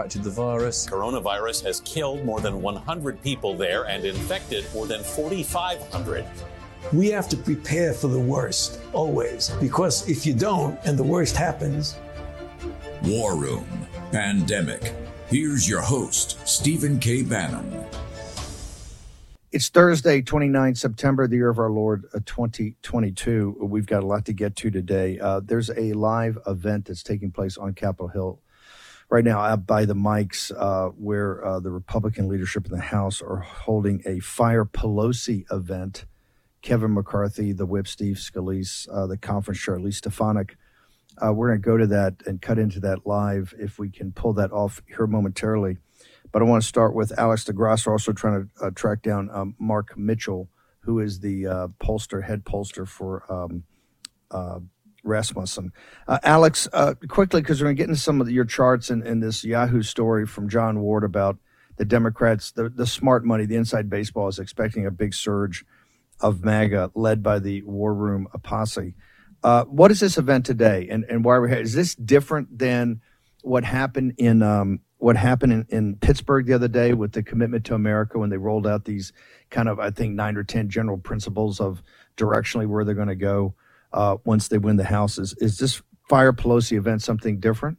contracted the virus. Coronavirus has killed more than 100 people there and infected more than 4,500. We have to prepare for the worst, always, because if you don't and the worst happens. War Room Pandemic. Here's your host, Stephen K. Bannon. It's Thursday, 29 September, the year of our Lord uh, 2022. We've got a lot to get to today. Uh, there's a live event that's taking place on Capitol Hill right now out by the mics uh, where uh, the Republican leadership in the House are holding a Fire Pelosi event. Kevin McCarthy, the whip, Steve Scalise, uh, the conference chair, Elise Stefanik. Uh, we're going to go to that and cut into that live if we can pull that off here momentarily. But I want to start with Alex DeGrasse, also trying to uh, track down um, Mark Mitchell, who is the uh, pollster, head pollster for um, Rasmussen. Uh, Alex, uh, quickly, because we're going to get into some of your charts and, and this Yahoo story from Jon Ward about the Democrats, the, the smart money, the inside baseball is expecting a big surge of MAGA led by the War Room posse. Uh, what is this event today, and, and why are we here? Is this different than what happened in um, what happened in, in Pittsburgh the other day with the commitment to America when they rolled out these kind of I think nine or ten general principles of directionally where they're going to go? Uh, once they win the houses. Is is this Fire Pelosi event something different?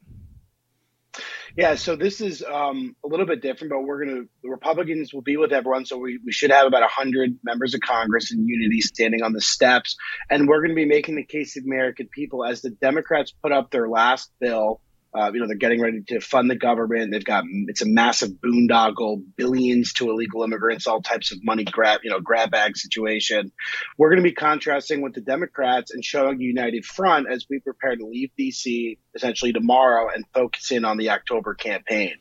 Yeah, so this is um, a little bit different, but we're going to, the Republicans will be with everyone. So we, we should have about 100 members of Congress in unity standing on the steps. And we're going to be making the case of American people as the Democrats put up their last bill uh, you know, they're getting ready to fund the government. They've got it's a massive boondoggle, billions to illegal immigrants, all types of money grab, you know, grab bag situation. We're going to be contrasting with the Democrats and showing a united front as we prepare to leave DC essentially tomorrow and focus in on the October campaign.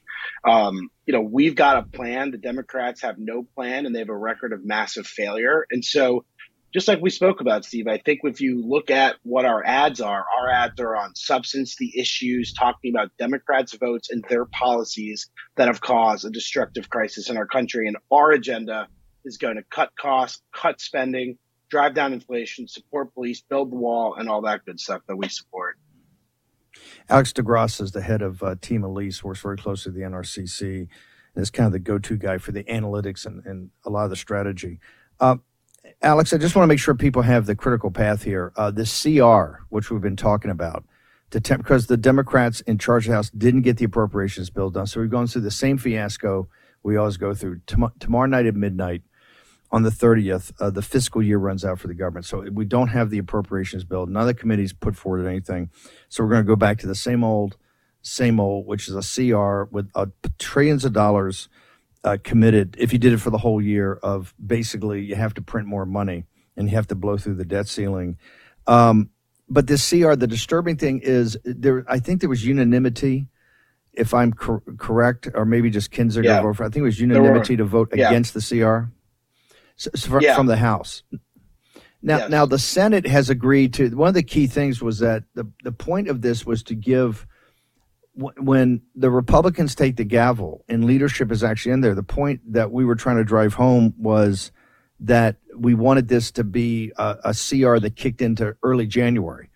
Um, you know, we've got a plan. The Democrats have no plan, and they have a record of massive failure. And so just like we spoke about, Steve, I think if you look at what our ads are, our ads are on substance, the issues, talking about Democrats' votes and their policies that have caused a destructive crisis in our country. And our agenda is going to cut costs, cut spending, drive down inflation, support police, build the wall, and all that good stuff that we support. Alex DeGrasse is the head of uh, Team Elise, works very closely with the NRCC, and is kind of the go-to guy for the analytics and, and a lot of the strategy. Uh, Alex, I just want to make sure people have the critical path here. Uh, the CR, which we've been talking about, to temp- because the Democrats in charge of the House didn't get the appropriations bill done. So we've gone through the same fiasco we always go through. Tom- tomorrow night at midnight, on the 30th, uh, the fiscal year runs out for the government. So we don't have the appropriations bill. None of the committees put forward anything. So we're going to go back to the same old, same old, which is a CR with uh, trillions of dollars uh, committed if you did it for the whole year of basically you have to print more money and you have to blow through the debt ceiling. Um, but this CR, the disturbing thing is there. I think there was unanimity, if I'm cor- correct, or maybe just Kinzinger. Yeah. I think it was unanimity to vote yeah. against the CR so, so for, yeah. from the House. Now, yes. now the Senate has agreed to. One of the key things was that the the point of this was to give when the Republicans take the gavel and leadership is actually in there, the point that we were trying to drive home was that we wanted this to be a, a CR that kicked into early January,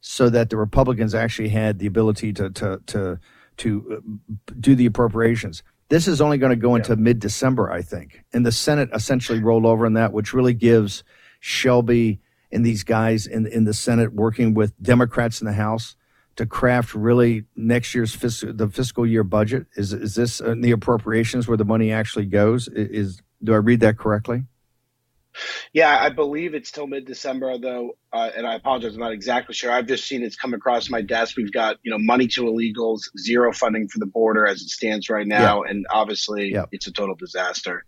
so that the Republicans actually had the ability to to to to uh, do the appropriations. This is only going to go into yeah. mid December, I think, and the Senate essentially rolled over in that, which really gives Shelby and these guys in in the Senate working with Democrats in the House to craft really next year's fiscal, the fiscal year budget? Is is this in the appropriations where the money actually goes? Is do I read that correctly? Yeah, I believe it's till mid December, though, uh, and I apologize, I'm not exactly sure. I've just seen it's come across my desk. We've got you know money to illegals, zero funding for the border as it stands right now, yeah. and obviously yeah. it's a total disaster.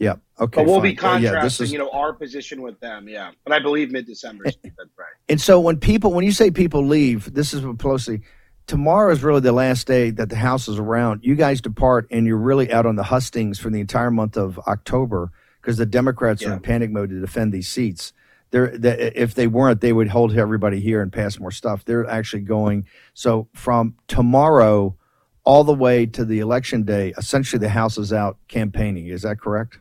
Yeah. Okay. But we'll fine. be Yeah, contrasting, this is- you know, our position with them. Yeah, but I believe mid-December. Steve, that's right. And so when people, when you say people leave, this is what Pelosi. Tomorrow is really the last day that the House is around. You guys depart, and you're really out on the hustings for the entire month of October because the Democrats are in panic mode to defend these seats. They're, the, if they weren't, they would hold everybody here and pass more stuff. They're actually going. So from tomorrow all the way to the election day, essentially the House is out campaigning. Is that correct?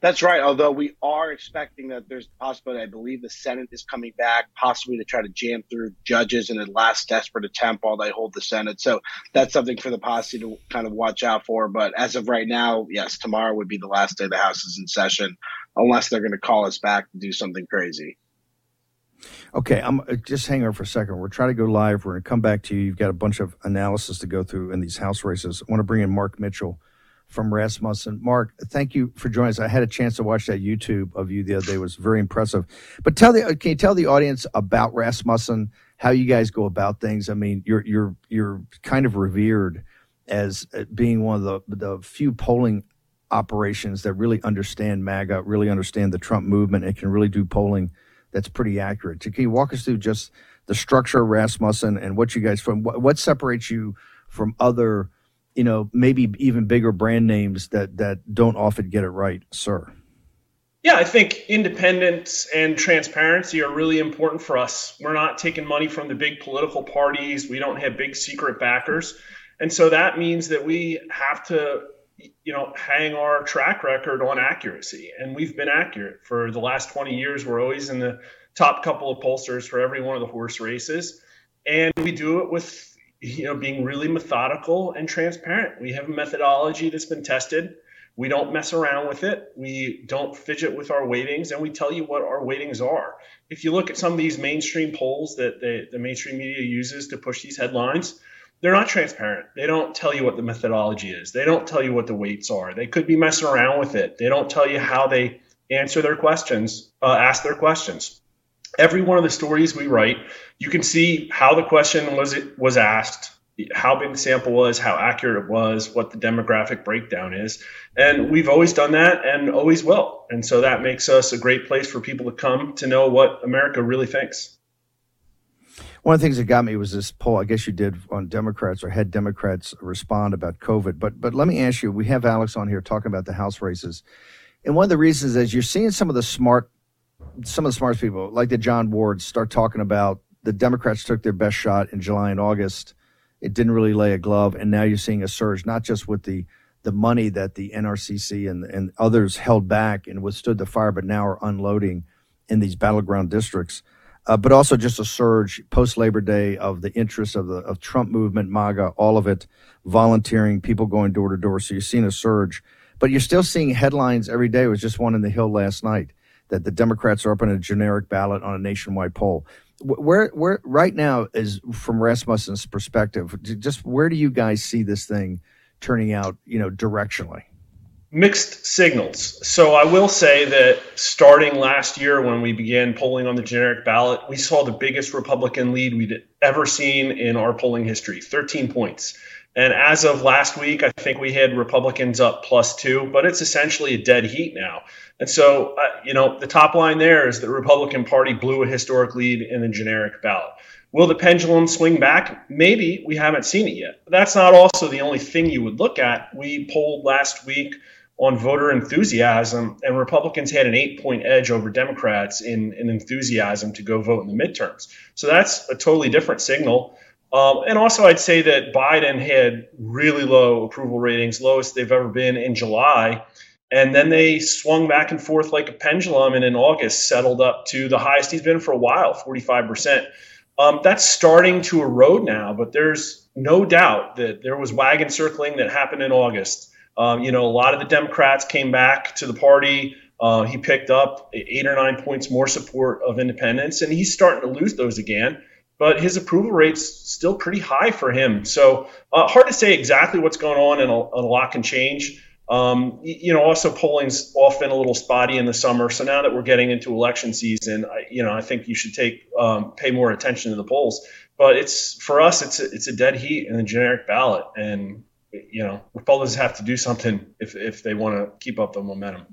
That's right. Although we are expecting that there's a possibility, I believe the Senate is coming back, possibly to try to jam through judges in a last desperate attempt while they hold the Senate. So that's something for the posse to kind of watch out for. But as of right now, yes, tomorrow would be the last day the House is in session, unless they're going to call us back to do something crazy. Okay, I'm uh, just hang on for a second. We're trying to go live. We're going to come back to you. You've got a bunch of analysis to go through in these house races. I want to bring in Mark Mitchell from Rasmussen. Mark, thank you for joining us. I had a chance to watch that YouTube of you the other day. It was very impressive. But tell the can you tell the audience about Rasmussen, how you guys go about things? I mean, you're you're you're kind of revered as uh, being one of the the few polling operations that really understand MAGA, really understand the Trump movement, and can really do polling that's pretty accurate. Can you walk us through just the structure of Rasmussen and what you guys from what, what separates you from other, you know, maybe even bigger brand names that that don't often get it right, sir? Yeah, I think independence and transparency are really important for us. We're not taking money from the big political parties. We don't have big secret backers. And so that means that we have to you know, hang our track record on accuracy. And we've been accurate for the last 20 years. We're always in the top couple of pollsters for every one of the horse races. And we do it with, you know, being really methodical and transparent. We have a methodology that's been tested. We don't mess around with it. We don't fidget with our weightings, and we tell you what our weightings are. If you look at some of these mainstream polls that the, the mainstream media uses to push these headlines, they're not transparent. They don't tell you what the methodology is. They don't tell you what the weights are. They could be messing around with it. They don't tell you how they answer their questions, uh, ask their questions. Every one of the stories we write, you can see how the question was it was asked, how big the sample was, how accurate it was, what the demographic breakdown is, and we've always done that and always will. And so that makes us a great place for people to come to know what America really thinks. One of the things that got me was this poll. I guess you did on Democrats or had Democrats respond about COVID. But but let me ask you: We have Alex on here talking about the House races, and one of the reasons is you're seeing some of the smart, some of the smartest people, like the Jon Ward, start talking about the Democrats took their best shot in July and August. It didn't really lay a glove, and now you're seeing a surge, not just with the the money that the NRCC and and others held back and withstood the fire, but now are unloading in these battleground districts uh, but also just a surge post Labor Day of the interest of the of Trump movement, MAGA, all of it, volunteering, people going door to door. So you're seeing a surge, but you're still seeing headlines every day. It was just one in the Hill last night that the Democrats are up on a generic ballot on a nationwide poll. Where, where, right now is from Rasmussen's perspective, just where do you guys see this thing turning out, you know, directionally? mixed signals. So I will say that starting last year when we began polling on the generic ballot, we saw the biggest Republican lead we'd ever seen in our polling history 13 points. And as of last week, I think we had Republicans up plus two, but it's essentially a dead heat now. And so, uh, you know, the top line there is the Republican Party blew a historic lead in the generic ballot. Will the pendulum swing back? Maybe. We haven't seen it yet. That's not also the only thing you would look at. We polled last week on voter enthusiasm, and Republicans had an eight point edge over Democrats in, in enthusiasm to go vote in the midterms. So that's a totally different signal. Um, and also, I'd say that Biden had really low approval ratings, lowest they've ever been in July. And then they swung back and forth like a pendulum, and in August settled up to the highest he's been for a while, 45%. Um, that's starting to erode now, but there's no doubt that there was wagon circling that happened in August um, you know, a lot of the Democrats came back to the party. Uh, he picked up eight or nine points more support of independents, and he's starting to lose those again. But his approval rate's still pretty high for him. So uh, hard to say exactly what's going on, and a, a lot can change. Um, you know, also polling's often a little spotty in the summer. So now that we're getting into election season, I, you know, I think you should take um, pay more attention to the polls. But it's for us, it's a, it's a dead heat in the generic ballot, and you know, Republicans have to do something if if they want to keep up the momentum.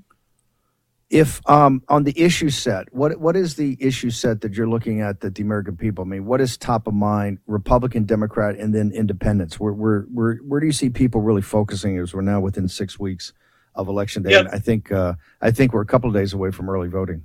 If um, on the issue set, what what is the issue set that you're looking at that the American people? I mean, what is top of mind? Republican, Democrat, and then Independents. Where where where where do you see people really focusing? As we're now within six weeks of election day, Yep. and I think uh, I think we're a couple of days away from early voting.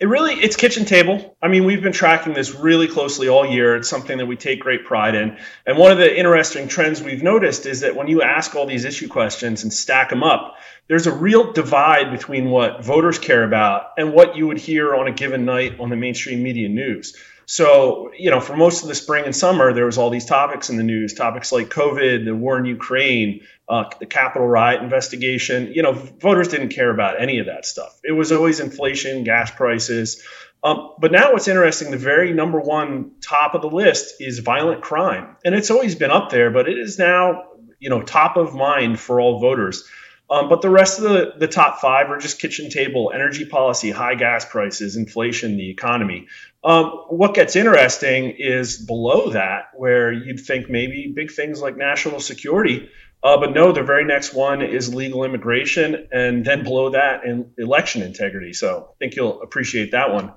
It really it's kitchen table. I mean, we've been tracking this really closely all year. It's something that we take great pride in. And one of the interesting trends we've noticed is that when you ask all these issue questions and stack them up, there's a real divide between what voters care about and what you would hear on a given night on the mainstream media news. So, you know, for most of the spring and summer, there was all these topics in the news, topics like COVID, the war in Ukraine, uh, the Capitol riot investigation. You know, voters didn't care about any of that stuff. It was always inflation, gas prices. Um, but now what's interesting, the very number one top of the list is violent crime. And it's always been up there, but it is now, you know, top of mind for all voters. Um, but the rest of the, the top five are just kitchen table, energy policy, high gas prices, inflation, the economy. Um, what gets interesting is below that, where you'd think maybe big things like national security, uh, but no, the very next one is legal immigration, and then below that, in election integrity. So I think you'll appreciate that one.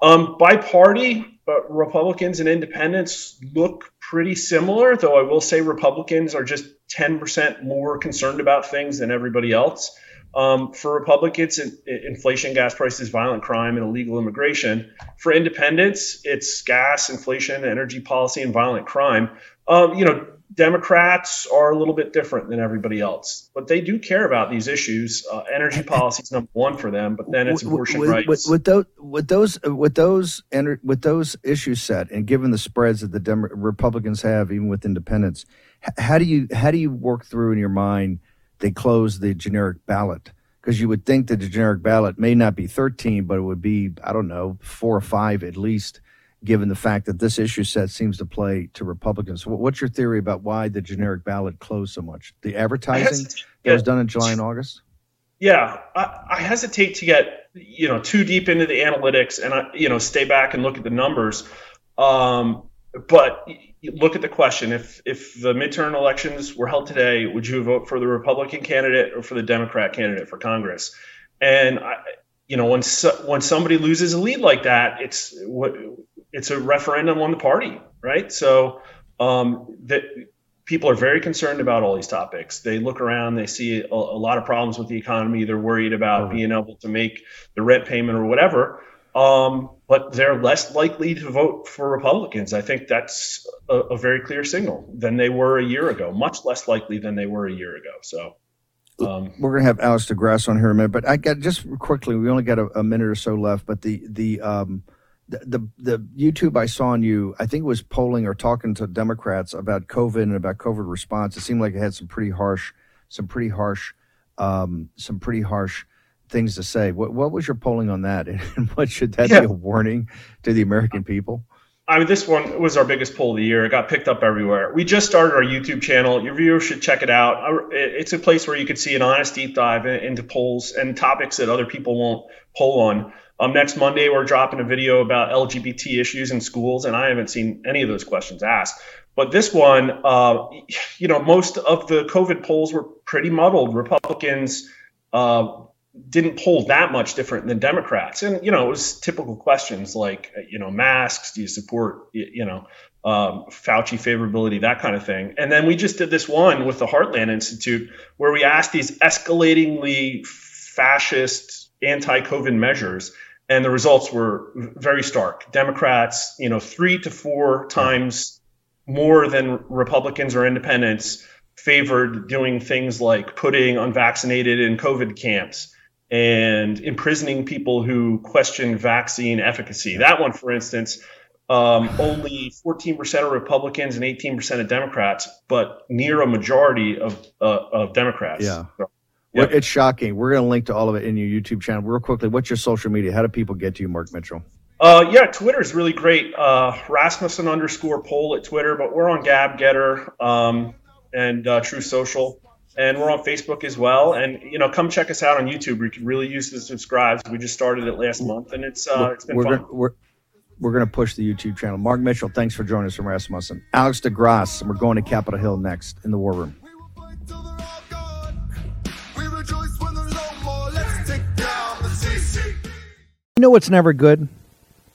Um, by party, uh, Republicans and independents look pretty similar, though I will say Republicans are just 10% more concerned about things than everybody else. Um, for Republicans, in, inflation, gas prices, violent crime, and illegal immigration. For independents, it's gas, inflation, energy policy, and violent crime. Um, you know, Democrats are a little bit different than everybody else, but they do care about these issues. Uh, energy policy is number one for them, but then it's abortion with, rights. With, with those, with those, with those, with those issues set, and given the spreads that the Dem- Republicans have, even with independents, how do you how do you work through in your mind they close the generic ballot? Because you would think that the generic ballot may not be thirteen, but it would be I don't know four or five at least, given the fact that this issue set seems to play to Republicans. What- What's your theory about why the generic ballot closed so much? The advertising hesitate- that was done in July and August. Yeah, I, I hesitate to get you know too deep into the analytics and I you know stay back and look at the numbers. Um, but look at the question: if if the midterm elections were held today, would you vote for the Republican candidate or for the Democrat candidate for Congress? And I, you know when so, when somebody loses a lead like that, it's what it's a referendum on the party, right? So um, that people are very concerned about all these topics. They look around, they see a, a lot of problems with the economy. They're worried about being able to make the rent payment or whatever. Um, but they're less likely to vote for Republicans. I think that's a, a very clear signal than they were a year ago, much less likely than they were a year ago. So, um, We're going to have Alex DeGrasse on here in a minute, but I got just quickly. We only got a, a minute or so left. But the the um the, the the YouTube I saw on you, I think it was polling or talking to Democrats about COVID and about COVID response. It seemed like it had some pretty harsh, some pretty harsh, um, some pretty harsh things to say. What what was your polling on that, and what should that Yeah. be a warning to the American people? I mean, this one was our biggest poll of the year. It got picked up everywhere. We just started our YouTube channel. Your viewers should check it out. It's a place where you could see an honest deep dive into polls and topics that other people won't poll on. Um, next Monday, we're dropping a video about LGBT issues in schools, and I haven't seen any of those questions asked. But this one, uh, you know, most of the COVID polls were pretty muddled. Republicans uh, didn't poll that much different than Democrats. And, you know, it was typical questions like, uh, you know, masks, do you support, you know, um, Fauci favorability, that kind of thing. And then we just did this one with the Heartland Institute where we asked these escalatingly fascist anti COVID measures. And the results were very stark. Democrats, you know, three to four times more than Republicans or independents favored doing things like putting unvaccinated in COVID camps and imprisoning people who question vaccine efficacy. That one, for instance, um, only 14% of Republicans and 18% of Democrats, but near a majority of, uh, of Democrats. Yeah. So, yeah. It's shocking. We're going to link to all of it in your YouTube channel. Real quickly, what's your social media? How do people get to you, Mark Mitchell? Uh, yeah, Twitter is really great. Uh, Rasmussen underscore poll at Twitter, but we're on Gab Gettr um, and uh, Truth Social, and we're on Facebook as well. And you know, come check us out on YouTube. We can really use the subscribes. We just started it last month, and it's uh, it's been we're fun. Gonna, we're, we're going to push the YouTube channel. Mark Mitchell, thanks for joining us from Rasmussen. Alex DeGrasse, and we're going to Capitol Hill next in the War Room. You know what's never good?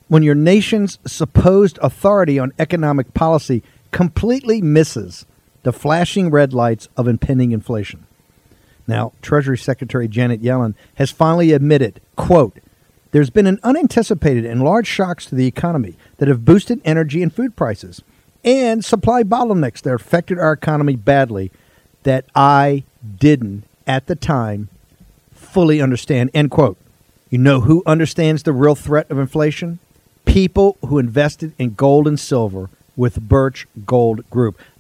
When your nation's supposed authority on economic policy completely misses the flashing red lights of impending inflation. Now, Treasury Secretary Janet Yellen has finally admitted, quote, there's been an unanticipated and large shocks to the economy that have boosted energy and food prices and supply bottlenecks that affected our economy badly that I didn't at the time fully understand. End quote. You know who understands the real threat of inflation? People who invested in gold and silver with Birch Gold Group.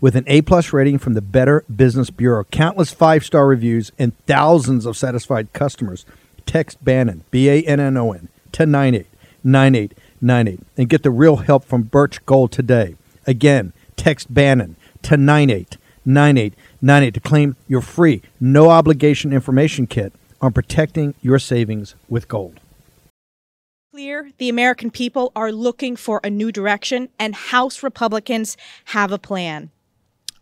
With an A plus rating from the Better Business Bureau, countless five star reviews, and thousands of satisfied customers, text Bannon, B A N N O N, to 989898 and get the real help from Birch Gold today. Again, text Bannon to 989898 to claim your free, no obligation information kit on protecting your savings with gold. Clear, the American people are looking for a new direction, and House Republicans have a plan.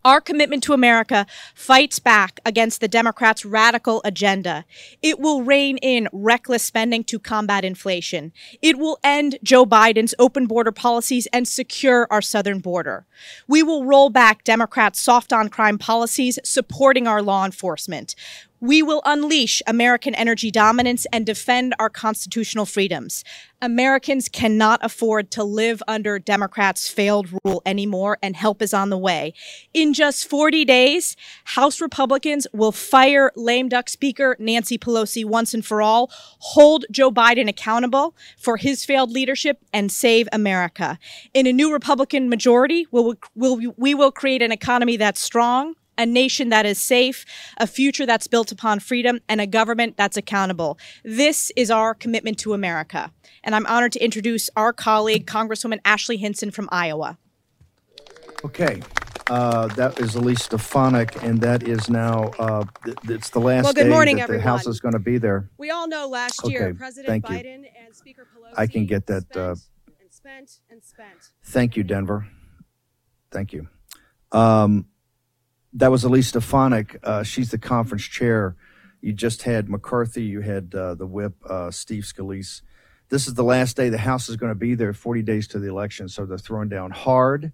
Our commitment to America fights back against the Democrats' radical agenda. It will rein in reckless spending to combat inflation. It will end Joe Biden's open border policies and secure our southern border. We will roll back Democrats' soft on crime policies supporting our law enforcement. We will unleash American energy dominance and defend our constitutional freedoms. Americans cannot afford to live under Democrats' failed rule anymore, and help is on the way. In just 40 days, House Republicans will fire lame duck Speaker Nancy Pelosi once and for all, hold Joe Biden accountable for his failed leadership, and save America. In a new Republican majority, we'll, we'll, we will create an economy that's strong, a nation that is safe, a future that's built upon freedom, and a government that's accountable. This is our commitment to America. And I'm honored to introduce our colleague, Congresswoman Ashley Hinson from Iowa. Okay. Uh, that is Elise Stefanik, and that is now, uh, th- it's the last Well, good day morning, that the everyone. House is going to be there. We all know last Okay, year President thank you. Biden and Speaker Pelosi I can get that, uh, and spent and spent. Thank you, Denver. Thank you. Um, that was Elise Stefanik. Uh, she's the conference chair. You just had McCarthy. You had uh, the whip, uh, Steve Scalise. This is the last day the House is going to be there, 40 days to the election. So they're throwing down hard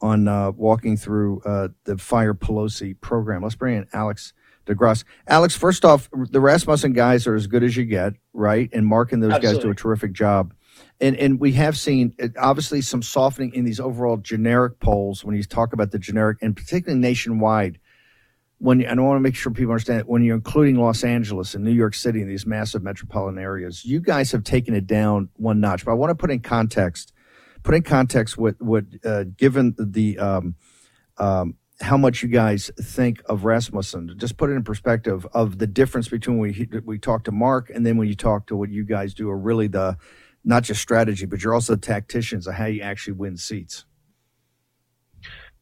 on uh, walking through uh, the Fire Pelosi program. Let's bring in Alex DeGrasse. Alex, first off, the Rasmussen guys are as good as you get, right? And Mark and those guys do a terrific job. And and we have seen uh, obviously some softening in these overall generic polls when you talk about the generic and particularly nationwide. When and I want to make sure people understand that when you're including Los Angeles and New York City and these massive metropolitan areas, you guys have taken it down one notch. But I want to put in context, put in context what what uh, given the um, um, how much you guys think of Rasmussen. Just put it in perspective of the difference between when we we talk to Mark and then when you talk to what you guys do are really the not just strategy, but you're also tacticians of how you actually win seats.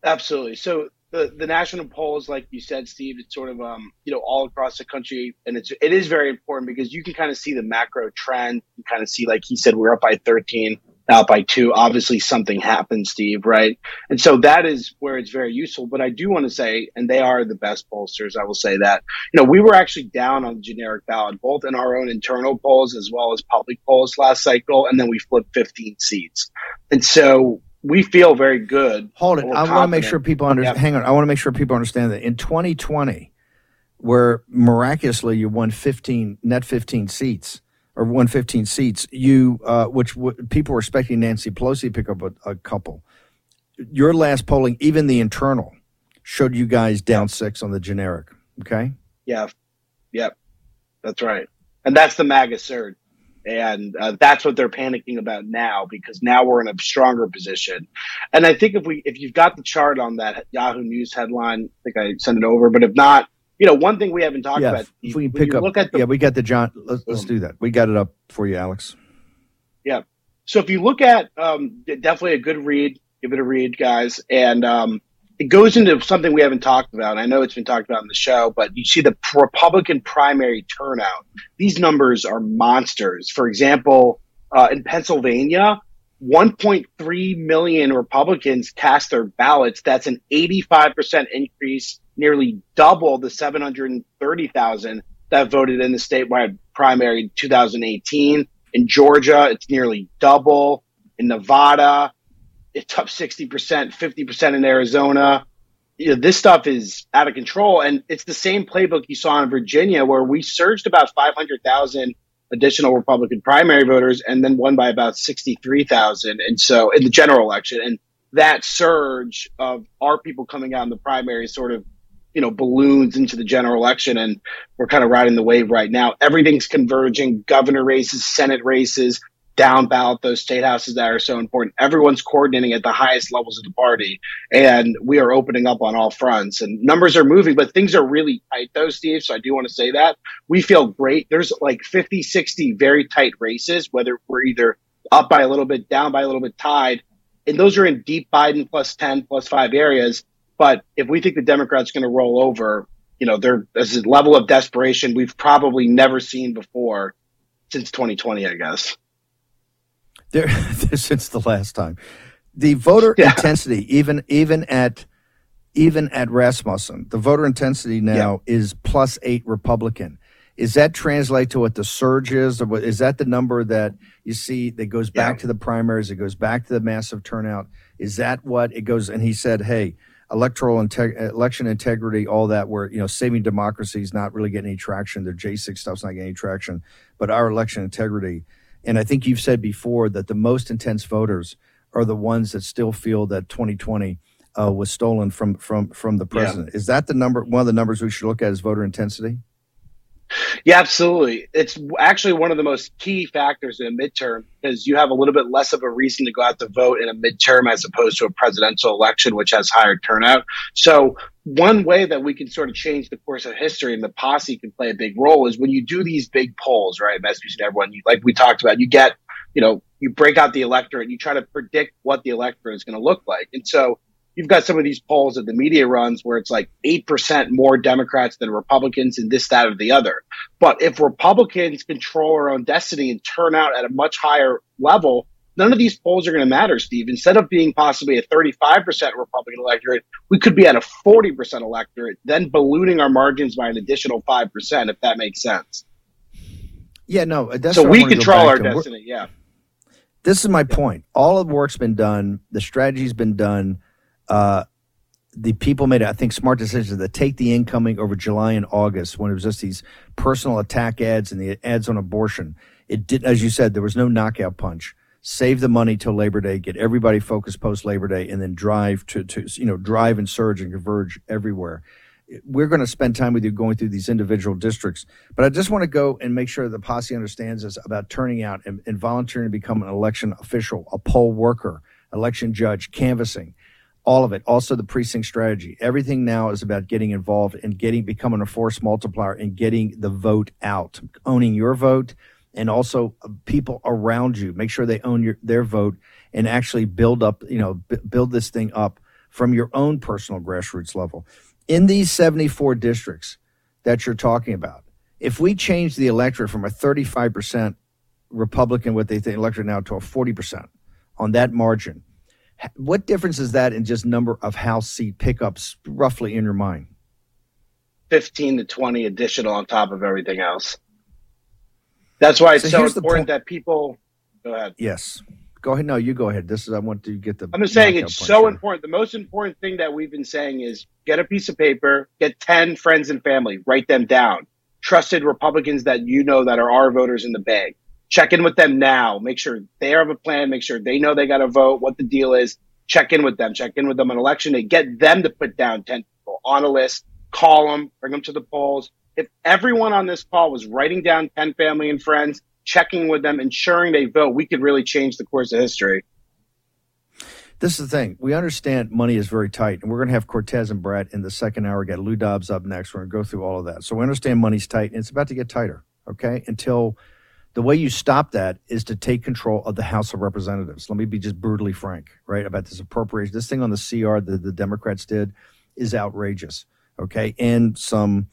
Absolutely. So the the national polls, like you said, Steve, it's sort of um you know all across the country, and it's it is very important because you can kind of see the macro trend. You kind of see, like he said, we're up by 13, up by two. Obviously, something happened, Steve, right? And so that is where it's very useful. But I do want to say, and they are the best pollsters. I will say that. You know, we were actually down on the generic ballot, both in our own internal polls as well as public polls last cycle, and then we flipped 15 seats. And so we feel very good. Hold it. I want to make sure people understand. Yep. Hang on. I want to make sure people understand that in 2020, where miraculously you won 15 net 15 seats or 115 seats, you uh, which w- people were expecting Nancy Pelosi to pick up a, a couple. Your last polling, even the internal, showed you guys down six on the generic. Okay. Yeah. Yep. That's right. And that's the MAGA surge. And uh, that's what they're panicking about now because now we're in a stronger position. And I think if we, if you've got the chart on that Yahoo News headline, I think I sent it over. But if not, you know, one thing we haven't talked yeah. about. If we pick up, look at the yeah, we got the John. Let's, let's do that. We got it up for you, Alex. Yeah. So if you look at um, definitely a good read Give it a read, guys. And um, it goes into something we haven't talked about. And I know it's been talked about in the show, but you see the Republican primary turnout. These numbers are monsters. For example, uh, in Pennsylvania, 1.3 million Republicans cast their ballots. That's an 85% increase, nearly double the 730,000 that voted in the statewide primary in 2018. In Georgia, it's nearly double. In Nevada, it's up 60%, 50% in Arizona. You know, this stuff is out of control. And it's the same playbook you saw in Virginia, where we surged about 500,000 additional Republican primary voters and then won by about 63,000. And so in the general election, and that surge of our people coming out in the primary sort of, you know, balloons into the general election. And we're kind of riding the wave right now. Everything's converging governor races, Senate races, down ballot those state houses that are so important. Everyone's coordinating at the highest levels of the party, and we are opening up on all fronts. And numbers are moving, but things are really tight, though, Steve. So I do want to say that we feel great. There's like 50, 60 very tight races, whether we're either up by a little bit, down by a little bit, tied. And those are in deep Biden plus 10, plus five areas. But if we think the Democrats are going to roll over, you know, there's a level of desperation we've probably never seen before since 2020, I guess there since the last time. The voter yeah. intensity, even even at even at Rasmussen, the voter intensity now yeah. is plus eight Republican. Is that translate to what the surge is, or what, is that the number that you see that goes back yeah. to the primaries? It goes back to the massive turnout. Is that what it goes? And he said, "Hey, electoral integ- election integrity, all that, where you know saving democracy is not really getting any traction. Their J six stuff's not getting any traction, but our election integrity." And I think you've said before that the most intense voters are the ones that still feel that 2020 uh, was stolen from from from the president. Yeah. Is that the number? One of the numbers we should look at is voter intensity. Yeah, absolutely. It's actually one of the most key factors in a midterm because you have a little bit less of a reason to go out to vote in a midterm as opposed to a presidential election, which has higher turnout. So one way that we can sort of change the course of history and the posse can play a big role is when you do these big polls, right? Massachusetts, and everyone, you, like we talked about, you get, you know, you break out the electorate, and you try to predict what the electorate is going to look like. And so you've got some of these polls that the media runs where it's like 8% more Democrats than Republicans in this, that, or the other. But if Republicans control our own destiny and turn out at a much higher level, none of these polls are going to matter, Steve. Instead of being possibly a 35% Republican electorate, we could be at a 40% electorate, then ballooning our margins by an additional 5%, if that makes sense. Yeah, no, that's so we control our destiny. We're, yeah. This is my point. All of the work's been done. The strategy's been done uh, the people made, I think, smart decisions to take the incoming over July and August when it was just these personal attack ads and the ads on abortion. It did, as you said, there was no knockout punch. Save the money till Labor Day, get everybody focused post Labor Day, and then drive to, to you know drive and surge and converge everywhere. We're going to spend time with you going through these individual districts, but I just want to go and make sure the posse understands this about turning out and, and volunteering to become an election official, a poll worker, election judge, canvassing all of it also the precinct strategy. Everything now is about getting involved and getting becoming a force multiplier and getting the vote out owning your vote and also people around you. Make sure they own your their vote and actually build up you know b- build this thing up from your own personal grassroots level. In these 74 districts that you're talking about if we change the electorate from a 35% republican what they think electorate now to a 40% on that margin what difference is that in just number of House seat pickups, roughly in your mind? 15 to 20 additional on top of everything else. That's why it's so, so important that people go ahead. Yes. Go ahead. No, you go ahead. This is I want to get the I'm just saying it's so here. important. The most important thing that we've been saying is get a piece of paper, get 10 friends and family, write them down. Trusted Republicans that you know that are our voters in the bag check in with them now. Make sure they have a plan. Make sure they know they got to vote, what the deal is. Check in with them. Check in with them on election day. Get them to put down 10 people on a list. Call them, bring them to the polls. If everyone on this call was writing down 10 family and friends, checking with them, ensuring they vote, we could really change the course of history. This is the thing. We understand money is very tight, and we're going to have Cortez and Brett in the second hour. Get Lou Dobbs up next. We're going to go through all of that. So we understand money's tight, and it's about to get tighter. Okay, until The way you stop that is to take control of the House of Representatives. Let me be just brutally frank, right, about this appropriation. This thing on the CR that the Democrats did is outrageous, okay? And some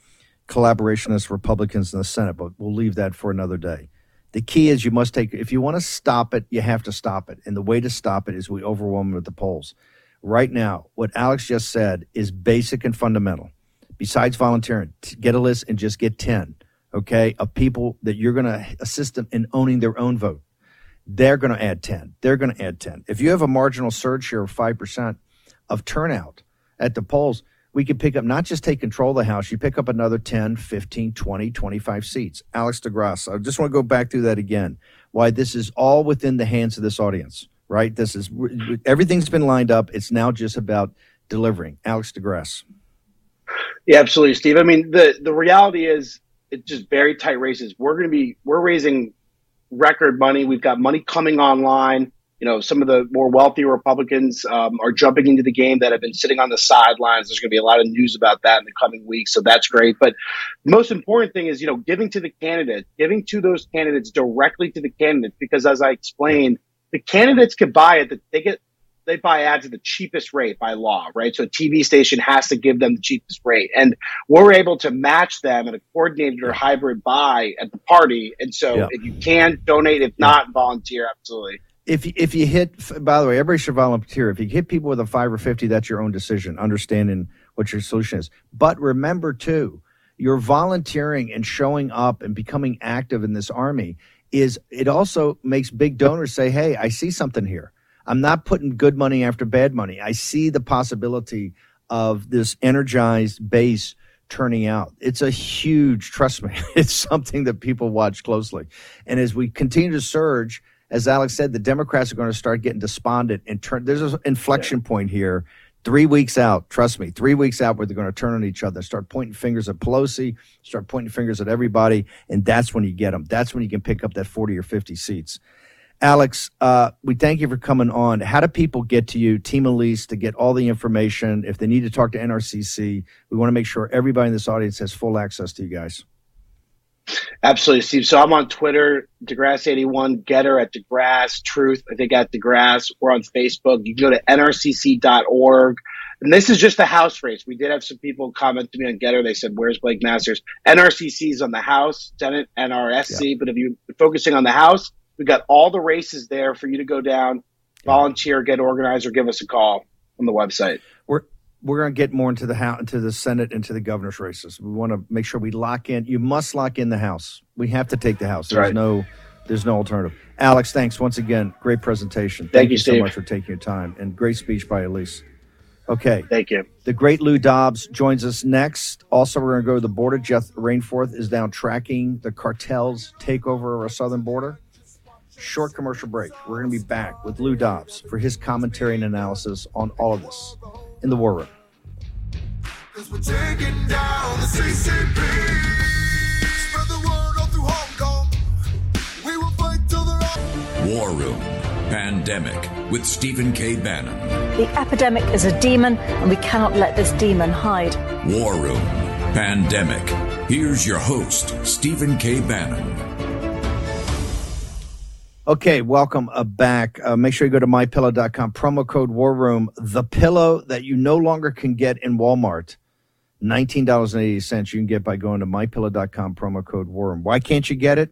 collaborationist Republicans in the Senate, but we'll leave that for another day. The key is you must take, if you want to stop it, you have to stop it. And the way to stop it is we overwhelm at the polls. Right now, what Alex just said is basic and fundamental. Besides volunteering, get a list and just get 10, okay, of people that you're going to assist them in owning their own vote. They're going to add 10. They're going to add 10. If you have a marginal surge here of 5% of turnout at the polls, we could pick up, not just take control of the House, you pick up another 10, 15, 20, 25 seats. Alex DeGrasse, I just want to go back through that again. Why this is all within the hands of this audience, right? This is everything's been lined up. It's now just about delivering. Alex DeGrasse. Yeah, absolutely, Steve. I mean, the the reality is it's just very tight races. We're going to be we're raising record money. We've got money coming online you know, some of the more wealthy Republicans um, are jumping into the game that have been sitting on the sidelines. There's going to be a lot of news about that in the coming weeks, so that's great. But the most important thing is, you know, giving to the candidate, giving to those candidates directly to the candidates, because as I explained, the candidates can buy it. They get they buy ads at the cheapest rate by law, right? So a TV station has to give them the cheapest rate, and we're able to match them in a coordinated or hybrid buy at the party. And so, yeah. if you can donate, if not, volunteer, absolutely if if you hit by the way everybody should volunteer if you hit people with a 5 or 50 that's your own decision understanding what your solution is but remember too you're volunteering and showing up and becoming active in this army is it also makes big donors say hey i see something here i'm not putting good money after bad money i see the possibility of this energized base turning out it's a huge trust me it's something that people watch closely and as we continue to surge as Alex said, the Democrats are going to start getting despondent and turn. There's an inflection yeah. point here. Three weeks out, trust me, three weeks out where they're going to turn on each other, start pointing fingers at Pelosi, start pointing fingers at everybody, and that's when you get them. That's when you can pick up that 40 or 50 seats. Alex, uh, we thank you for coming on. How do people get to you, Team Elise, to get all the information? If they need to talk to NRCC, we want to make sure everybody in this audience has full access to you guys. Absolutely, Steve. So I'm on Twitter, DeGrasse81, Gettr at DeGrasse, Truth, I think at DeGrasse. We're on Facebook. You can go to nrcc.org. And this is just the House race. We did have some people comment to me on Gettr. They said, Where's Blake Masters? NRCC is on the House, Senate, NRSC. Yeah. But if you're focusing on the House, we've got all the races there for you to go down, volunteer, get organized, or give us a call on the website. We're we're going to get more into the house, into the Senate, into the governor's races. We want to make sure we lock in. You must lock in the House. We have to take the House. There's right. no, there's no alternative. Alex, thanks once again. Great presentation. Thank, Thank you, so much for taking your time and great speech by Elise. Okay. Thank you. The great Lou Dobbs joins us next. Also, we're going to go to the border. Jeff Rainforth is now tracking the cartel's takeover of our southern border. Short commercial break. We're going to be back with Lou Dobbs for his commentary and analysis on all of this in the war room. Cause we're taking down the CCP. Spread the word all through Hong Kong. We will fight till they're War Room Pandemic with Stephen K. Bannon. The epidemic is a demon, and we cannot let this demon hide. War Room Pandemic. Here's your host, Stephen K. Bannon. Okay, welcome uh, back. Uh, make sure you go to mypillow.com, promo code War Room, the pillow that you no longer can get in Walmart $19.80 you can get by going to mypillow.com promo code worm. Why can't you get it?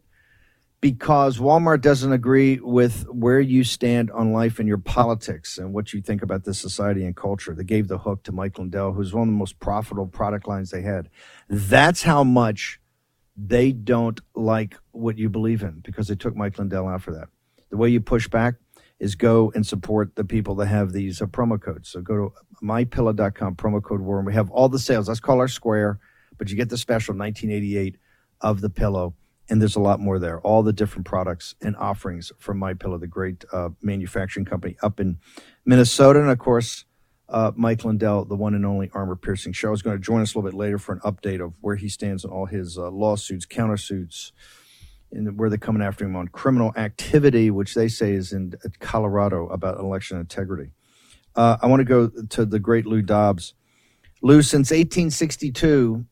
Because Walmart doesn't agree with where you stand on life and your politics and what you think about this society and culture. They gave the hook to Mike Lindell, who's one of the most profitable product lines they had. That's how much they don't like what you believe in because they took Mike Lindell out for that. The way you push back is go and support the people that have these uh, promo codes. So go to mypillow.com, promo code worm. We have all the sales. That's called our square, but you get the special 1988 of the pillow. And there's a lot more there. All the different products and offerings from My Pillow, the great uh, manufacturing company up in Minnesota. And of course, uh, Mike Lindell, the one and only armor piercing show, is going to join us a little bit later for an update of where he stands on all his uh, lawsuits, countersuits, and where they're coming after him on criminal activity, which they say is in Colorado about election integrity. Uh, I want to go to the great Lou Dobbs. Lou, since 1862,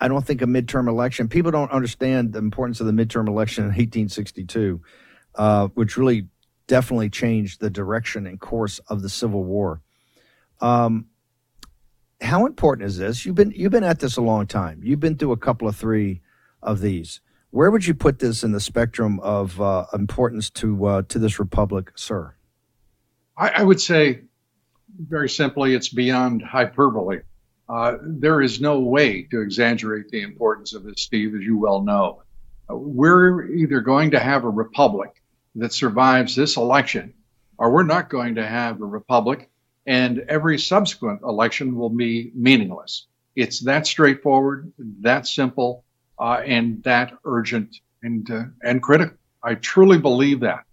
I don't think a midterm election. People don't understand the importance of the midterm election in 1862, uh, which really definitely changed the direction and course of the Civil War. Um, how important is this? You've been you've been at this a long time. You've been through a couple of three of these. Where would you put this in the spectrum of uh, importance to uh, to this republic, sir? I, I, would say, very simply, it's beyond hyperbole. Uh, there is no way to exaggerate the importance of this, Steve, as you well know. We're either going to have a republic that survives this election, or we're not going to have a republic, and every subsequent election will be meaningless. It's that straightforward, that simple, uh, and that urgent and uh, and critical. I truly believe that.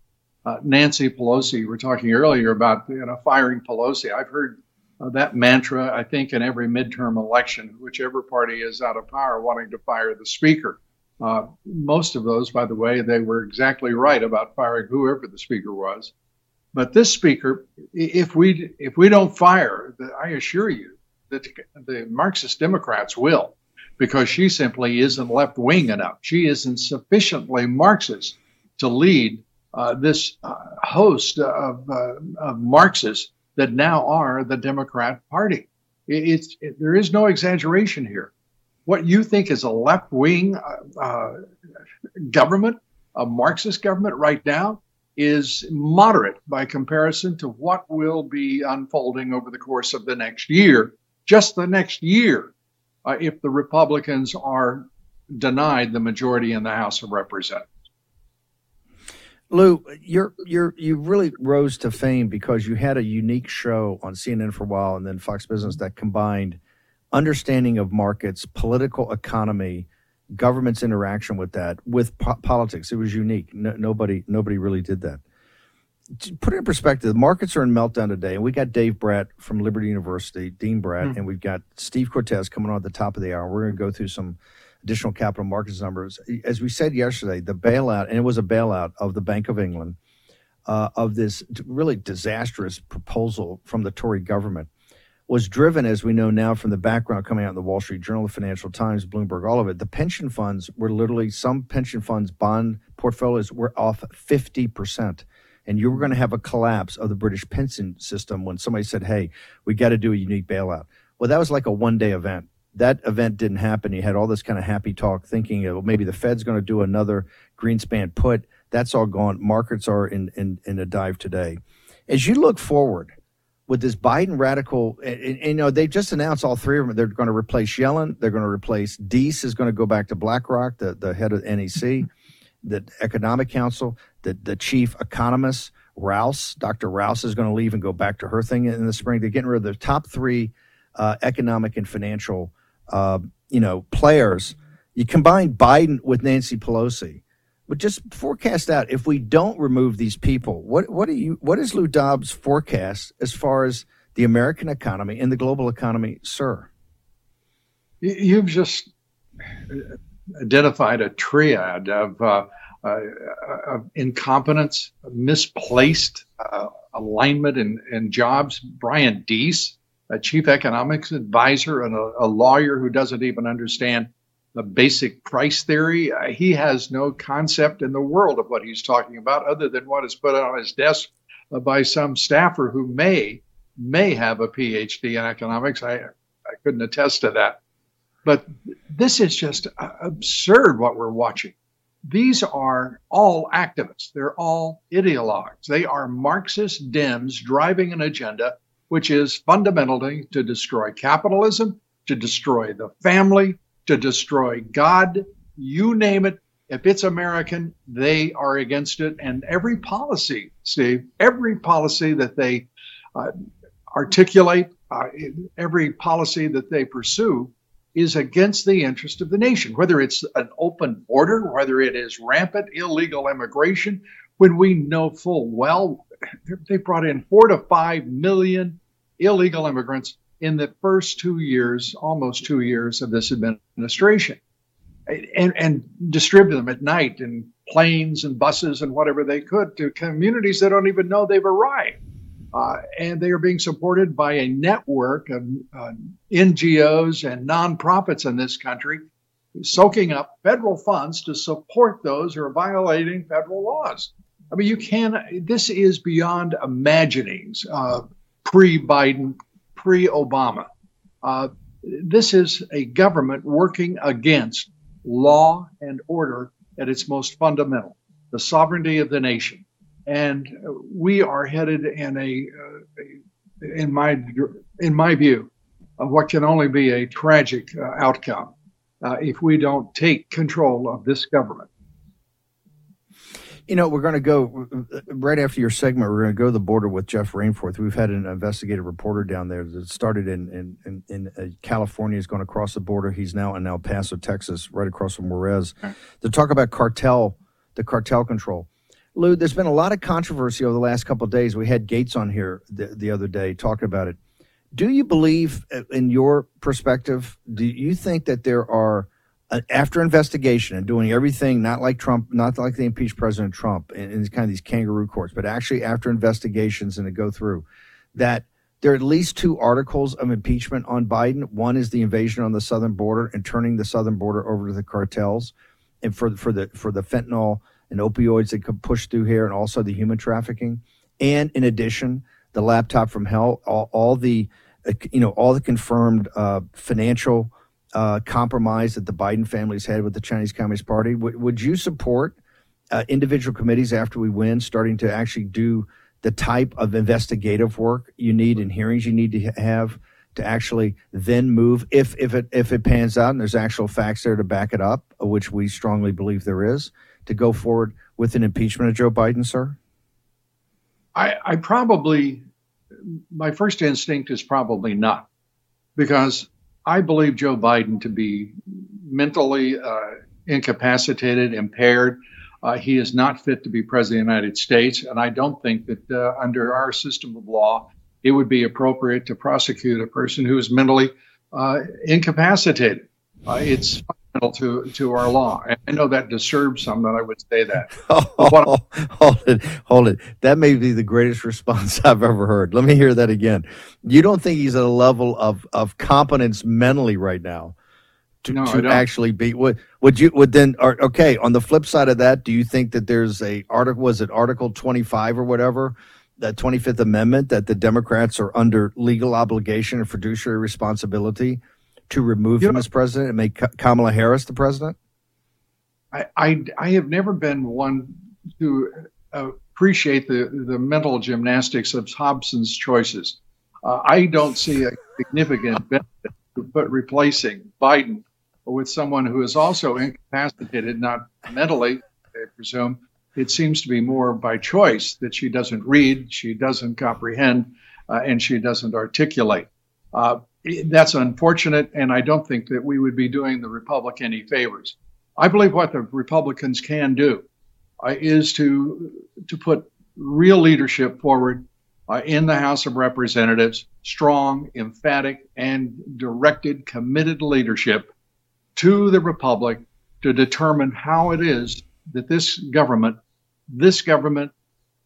Uh, Nancy Pelosi, we were talking earlier about you know firing Pelosi. I've heard uh, that mantra, I think, in every midterm election, whichever party is out of power, wanting to fire the speaker. Uh, most of those, by the way, they were exactly right about firing whoever the speaker was. But this speaker, if we if we don't fire, I assure you that the Marxist Democrats will, because she simply isn't left wing enough. She isn't sufficiently Marxist to lead uh, this uh, host of, uh, of Marxists that now are the Democrat Party. It, it's it, there is no exaggeration here what you think is a left wing uh, uh, government, a Marxist government right now, is moderate by comparison to what will be unfolding over the course of the next year, just the next year, uh, if the Republicans are denied the majority in the House of Representatives. Lou, you're you're you really rose to fame because you had a unique show on CNN for a while and then Fox Business that combined understanding of markets, political economy, government's interaction with that, with po- politics. It was unique. No, nobody nobody really did that. To put it in perspective, the markets are in meltdown today, and we got Dave Brat from Liberty University, Dean Brat, mm. and we've got Steve Cortes coming on at the top of the hour. We're going to go through some additional capital markets numbers. As we said yesterday, the bailout, and it was a bailout of the Bank of England, uh, of this really disastrous proposal from the Tory government was driven, as we know now from the background coming out in the Wall Street Journal, the Financial Times, Bloomberg, all of it. The pension funds were literally, some pension funds' bond portfolios were off 50%. And you were going to have a collapse of the British pension system when somebody said, hey, we got to do a unique bailout. Well, that was like a one day event. That event didn't happen. You had all this kind of happy talk thinking well, maybe the Fed's going to do another Greenspan put. That's all gone. Markets are in, in, in a dive today. As you look forward, with this Biden radical, and, and, you know, they just announced all three of them. They're going to replace Yellen. They're going to replace Deese is going to go back to BlackRock, the, the head of NEC, the Economic Council, the, the chief economist, Rouse. Dr. Rouse is going to leave and go back to her thing in the spring. They're getting rid of the top three uh, economic and financial, uh, you know, players. You combine Biden with Nancy Pelosi but just forecast out if we don't remove these people, what what do you what is Lou Dobbs' forecast as far as the American economy and the global economy, sir? You've just identified a triad of, uh, uh, of incompetence, misplaced uh, alignment in, in jobs. Brian Deese, a chief economics advisor and a, a lawyer who doesn't even understand the basic price theory. Uh, he has no concept in the world of what he's talking about other than what is put on his desk uh, by some staffer who may may have a PhD in economics. I I couldn't attest to that. But this is just uh, absurd what we're watching. These are all activists. They're all ideologues. They are Marxist Dems driving an agenda which is fundamentally to destroy capitalism, to destroy the family, to destroy God, you name it. If it's American, they are against it. And every policy, Steve, every policy that they uh, articulate, uh, every policy that they pursue is against the interest of the nation, whether it's an open border, whether it is rampant illegal immigration, when we know full well they brought in four to five million illegal immigrants in the first two years, almost two years of this administration, and, and distribute them at night in planes and buses and whatever they could to communities that don't even know they've arrived. Uh, and they are being supported by a network of uh, NGOs and nonprofits in this country soaking up federal funds to support those who are violating federal laws. I mean, you can. This is beyond imaginings. Uh, pre-Biden, pre-Obama. Uh, this is a government working against law and order at its most fundamental, the sovereignty of the nation. And we are headed in a, uh, in my in my view, of what can only be a tragic uh, outcome uh, if we don't take control of this government. You know, we're going to go right after your segment. We're going to go to the border with Jeff Rainforth. We've had an investigative reporter down there that started in in, in, in uh, California. He's going to cross the border. He's now in El Paso, Texas, right across from Juarez, to talk about cartel, the cartel control. Lou, there's been a lot of controversy over the last couple of days. We had Gates on here the, the other day talking about it. Do you believe, uh, in your perspective, do you think that there are after investigation and doing everything not like Trump, not like the impeached President Trump in, in kind of these kangaroo courts, but actually after investigations and to go through, that there are at least two articles of impeachment on Biden. One is the invasion on the southern border and turning the southern border over to the cartels, and for for the for the fentanyl and opioids that could push through here, and also the human trafficking, and in addition, the laptop from hell, all, all the uh, you know all the confirmed uh, financial uh, compromise that the Biden family's had with the Chinese Communist Party. W- would you support uh, individual committees after we win starting to actually do the type of investigative work you need and hearings you need to have to actually then move if if it if it pans out and there's actual facts there to back it up, which we strongly believe there is, to go forward with an impeachment of Joe Biden, sir? I, I probably my first instinct is probably not because I believe Joe Biden to be mentally uh, incapacitated, impaired. Uh, he is not fit to be president of the United States. And I don't think that uh, under our system of law, it would be appropriate to prosecute a person who is mentally uh, incapacitated. Uh, it's to, to our law. And I know that disturbs some that I would say that. Oh, hold it, hold it. That may be the greatest response I've ever heard. Let me hear that again. You don't think he's at a level of, of competence mentally right now to, No, to actually be would would you would then or, okay on the flip side of that do you think that there's a article was it article 25 or whatever the 25th amendment that the democrats are under legal obligation and fiduciary responsibility to remove You him know- as president and make kamala harris the president I, I, I have never been one to appreciate the, the mental gymnastics of Hobson's choices. Uh, I don't see a significant benefit to put replacing Biden with someone who is also incapacitated, not mentally, I presume. It seems to be more by choice that she doesn't read, she doesn't comprehend, uh, and she doesn't articulate. Uh, that's unfortunate, and I don't think that we would be doing the Republic any favors. I believe what the Republicans can do uh, is to to put real leadership forward uh, in the House of Representatives, strong, emphatic, and directed, committed leadership to the Republic to determine how it is that this government, this government,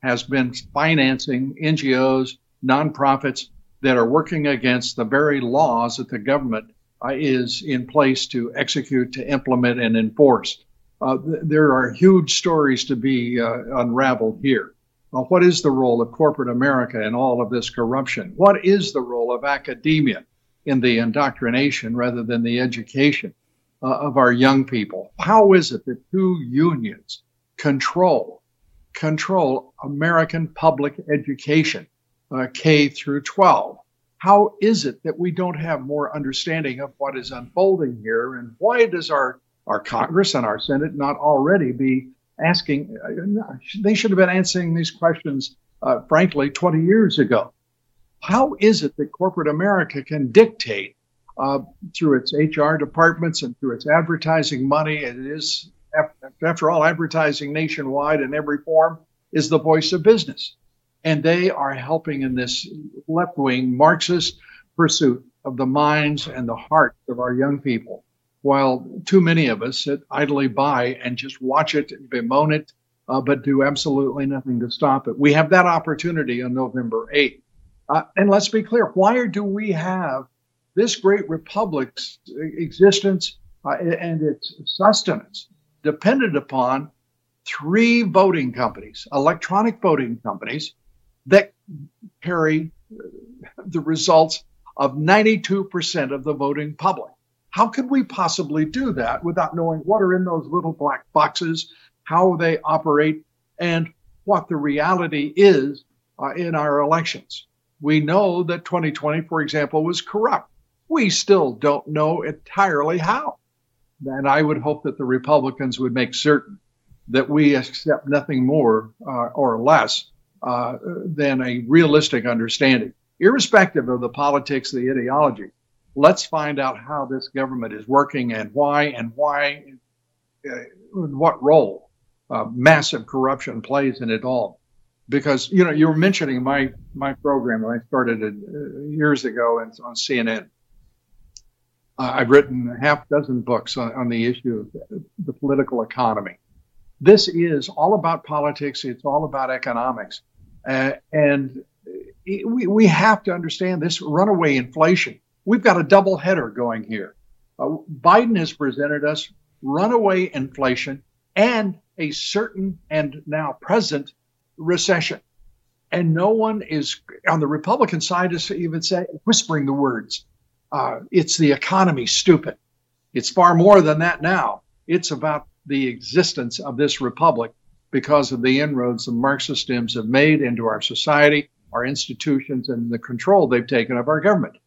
has been financing NGOs, nonprofits that are working against the very laws that the government uh, is in place to execute, to implement, and enforce. Uh, th- there are huge stories to be uh, unraveled here. Uh, what is the role of corporate America in all of this corruption? What is the role of academia in the indoctrination rather than the education uh, of our young people? How is it that two unions control control American public education, uh, K through 12? How is it that we don't have more understanding of what is unfolding here, and why does our our Congress and our Senate not already be asking? Uh, they should have been answering these questions, uh, frankly, 20 years ago. How is it that corporate America can dictate uh, through its HR departments and through its advertising money? It is, after all, advertising nationwide in every form is the voice of business. And they are helping in this left wing Marxist pursuit of the minds and the hearts of our young people, while too many of us sit idly by and just watch it, and bemoan it, uh, but do absolutely nothing to stop it. We have that opportunity on November 8th. Uh, and let's be clear why do we have this great republic's existence uh, and its sustenance depended upon three voting companies, electronic voting companies, that carry the results of 92% of the voting public. How could we possibly do that without knowing what are in those little black boxes, how they operate, and what the reality is uh, in our elections? We know that 2020, for example, was corrupt. We still don't know entirely how. And I would hope that the Republicans would make certain that we accept nothing more uh, or less uh, than a realistic understanding, irrespective of the politics, the ideology. Let's find out how this government is working and why, and why, uh, what role uh, massive corruption plays in it all. Because you know you were mentioning my my program I started it uh, years ago and on CNN. Uh, I've written a half dozen books on, on the issue of the political economy. This is all about politics. It's all about economics. Uh, and we, we have to understand this runaway inflation. We've got a double header going here. Uh, Biden has presented us runaway inflation and a certain and now present recession. And no one is on the Republican side is even say whispering the words. Uh, it's the economy, stupid. It's far more than that now. It's about the existence of this republic because of the inroads the Marxist Dems have made into our society, our institutions, and the control they've taken of our government.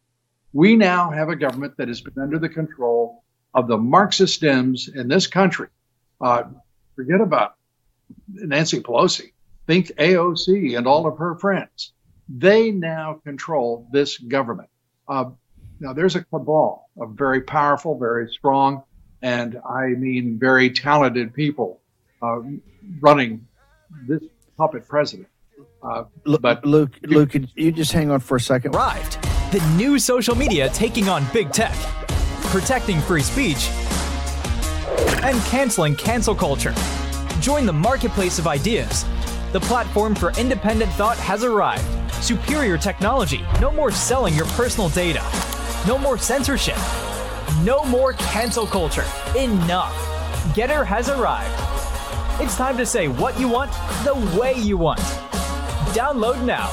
We now have a government that has been under the control of the Marxist Dems in this country. Uh, forget about Nancy Pelosi. Think AOC and all of her friends. They now control this government. Uh, now, there's a cabal of very powerful, very strong, and I mean very talented people uh, running this puppet president. Uh, but Luke, Luke, could you just hang on for a second? Arrived. The new social media taking on big tech, protecting free speech, and canceling cancel culture. Join the marketplace of ideas. The platform for independent thought has arrived. Superior technology. No more selling your personal data. No more censorship. No more cancel culture. Enough. Gettr has arrived. It's time to say what you want the way you want. Download now.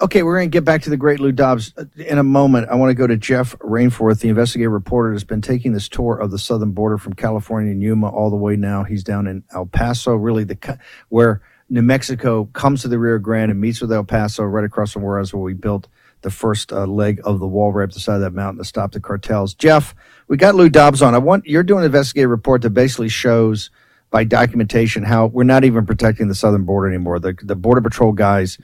Okay, we're going to get back to the great Lou Dobbs in a moment. I want to go to Jeff Rainforth, the investigative reporter, that's been taking this tour of the southern border from California and Yuma all the way now. He's down in El Paso, really the where New Mexico comes to the Rio Grande and meets with El Paso, right across from Juarez, where we built the first uh, leg of the wall right up the side of that mountain to stop the cartels. Jeff, we got Lou Dobbs on. I want you're doing an investigative report that basically shows by documentation how we're not even protecting the southern border anymore. The the border patrol guys,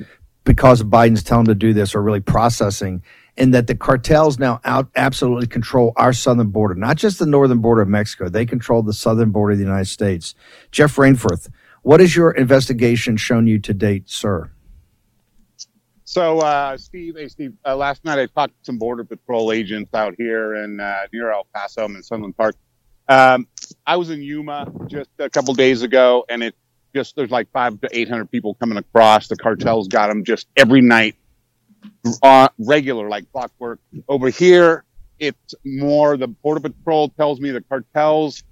because Biden's telling them to do this, are really processing, and that the cartels now out absolutely control our southern border, not just the northern border of Mexico. They control the southern border of the United States. Jeff Rainforth, what has your investigation shown you to date, sir? So, uh, Steve, hey, Steve, uh, last night I talked to some Border Patrol agents out here in uh, near El Paso and Sunland Park. Um, I was in Yuma just a couple days ago, and it just there's like five to eight hundred people coming across. The cartels got them just every night, uh, regular like clockwork. Over here, it's more. The Border Patrol tells me the cartels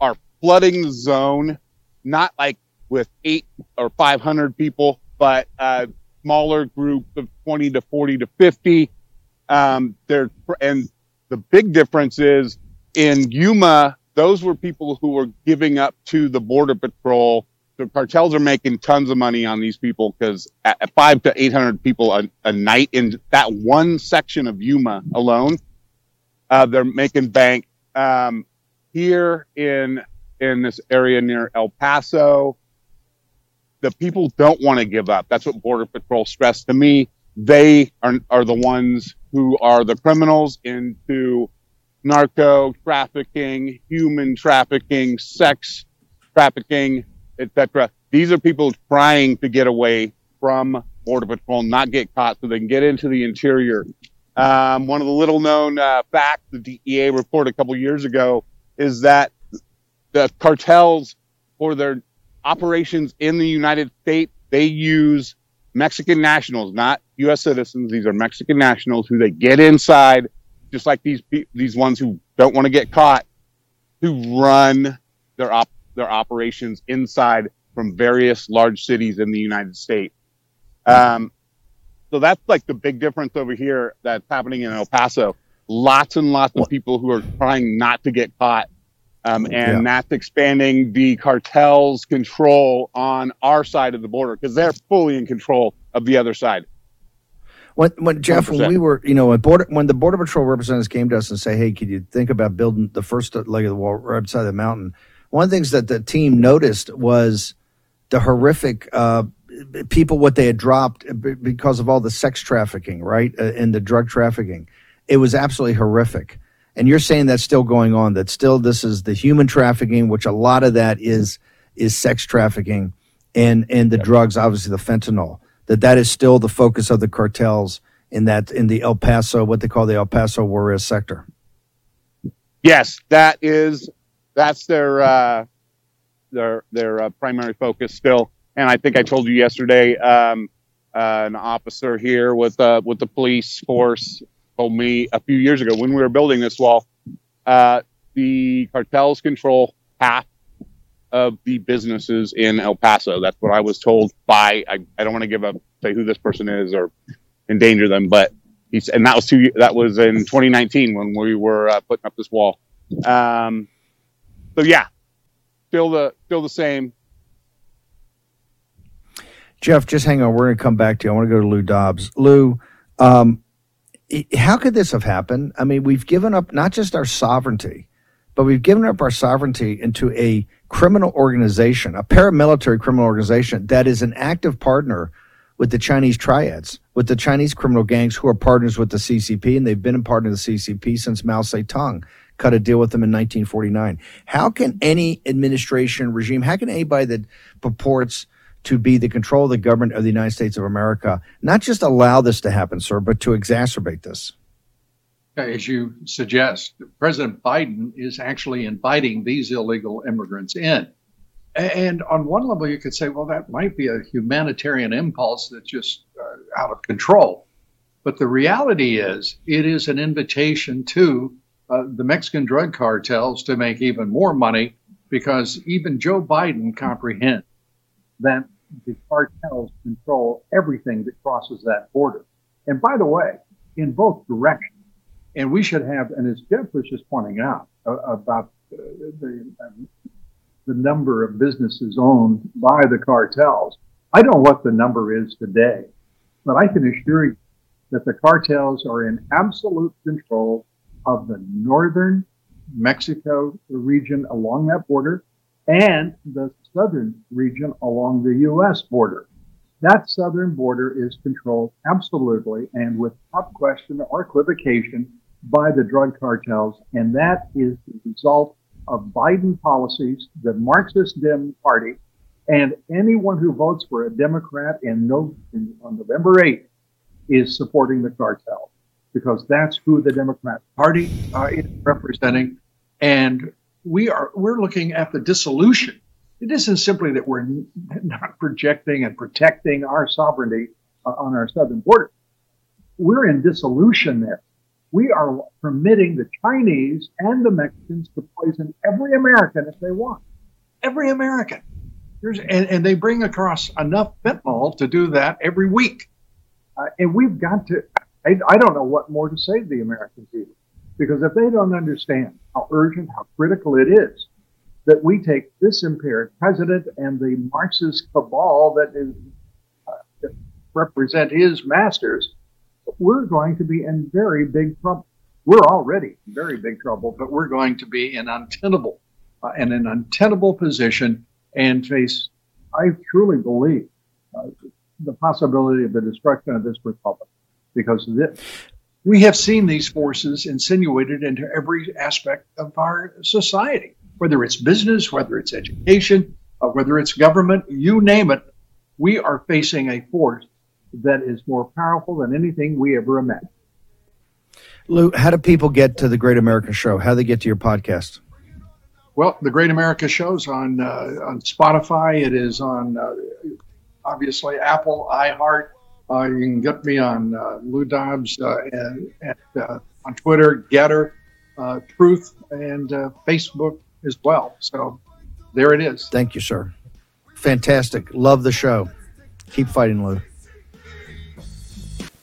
are flooding the zone, not like with eight or five hundred people, but uh, smaller groups of 20 to 40 to 50. Um, there, and the big difference is in Yuma, those were people who were giving up to the border patrol. The cartels are making tons of money on these people because five to 800 people a, a, night in that one section of Yuma alone, uh, they're making bank. Um, here in, in this area near El Paso, the people don't want to give up. That's what Border Patrol stressed to me. They are, are the ones who are the criminals into narco trafficking, human trafficking, sex trafficking, etc. These are people trying to get away from Border Patrol, not get caught, so they can get into the interior. Um, one of the little known uh, facts the DEA reported a couple years ago is that the cartels, for their operations in the United States, they use Mexican nationals, not U.S. citizens. These are Mexican nationals who they get inside, just like these these ones who don't want to get caught who run their op- their operations inside from various large cities in the United States. Um, so that's like the big difference over here that's happening in El Paso. Lots and lots of people who are trying not to get caught. Um, and Yeah. that's expanding the cartel's control on our side of the border because they're fully in control of the other side. When, when Jeff, when 100%. we were, you know, when border, when the border patrol representatives came to us and say, "Hey, could you think about building the first leg of the wall right beside the mountain?" One of the things that the team noticed was the horrific uh, people what they had dropped because of all the sex trafficking, right, uh, and the drug trafficking. It was absolutely horrific. And you're saying that's still going on. That still this is the human trafficking, which a lot of that is is sex trafficking, and and the drugs, obviously the fentanyl. That that is still the focus of the cartels in that in the El Paso, what they call the El Paso Juarez sector. Yes, that is that's their uh, their their uh, primary focus still. And I think I told you yesterday, um, uh, an officer here with uh, with the police force told me a few years ago when we were building this wall, uh, the cartels control half of the businesses in El Paso. That's what I was told by. I, I don't want to give up say who this person is or endanger them, but he's and that was two. That was in 2019 when we were uh, putting up this wall. Um, so yeah, still the still the same. Jeff, just hang on. We're going to come back to you. I want to go to Lou Dobbs. Lou, um, how could this have happened? I mean, we've given up not just our sovereignty, but we've given up our sovereignty into a criminal organization, a paramilitary criminal organization that is an active partner with the Chinese triads, with the Chinese criminal gangs who are partners with the CCP, and they've been a partner of the CCP since Mao Zedong cut a deal with them in 1949. How can any administration regime, how can anybody that purports to be the control of the government of the United States of America not just allow this to happen, sir, but to exacerbate this? As you suggest, President Biden is actually inviting these illegal immigrants in. And on one level, you could say, well, that might be a humanitarian impulse that's just uh, out of control. But the reality is, it is an invitation to uh, the Mexican drug cartels to make even more money because even Joe Biden comprehends that the cartels control everything that crosses that border. And by the way, in both directions. And we should have, and as Jeff was just pointing out uh, about uh, the, um, the number of businesses owned by the cartels, I don't know what the number is today, but I can assure you that the cartels are in absolute control of the northern Mexico region along that border and the southern region along the U.S. border. That southern border is controlled absolutely and without question or equivocation by the drug cartels, and that is the result of Biden policies, the Marxist Dem Party, and anyone who votes for a Democrat in, no, on November 8th is supporting the cartel because that's who the Democrat Party uh, is representing, and we are we're looking at the dissolution. It isn't simply that we're not projecting and protecting our sovereignty uh, on our southern border. We're in dissolution there. We are permitting the Chinese and the Mexicans to poison every American if they want. Every American. There's, and, and they bring across enough fentanyl to do that every week. Uh, and we've got to, I, I don't know what more to say to the Americans either. Because if they don't understand how urgent, how critical it is that we take this impaired president and the Marxist cabal that is uh, that represent his masters, we're going to be in very big trouble. We're already in very big trouble, but we're going to be in untenable, uh, in an untenable position and face, I truly believe, uh, the possibility of the destruction of this republic because of this. We have seen these forces insinuated into every aspect of our society, whether it's business, whether it's education, uh, whether it's government, you name it. We are facing a force that is more powerful than anything we ever imagined. Lou, how do people get to the Great America Show? How do they get to your podcast? Well, the Great America Show's on uh, on Spotify. It is on uh, obviously Apple, iHeart. Uh, you can get me on uh, Lou Dobbs uh, and, and uh, on Twitter, Gettr, uh, Truth, and uh, Facebook as well. So there it is. Thank you, sir. Fantastic. Love the show. Keep fighting, Lou.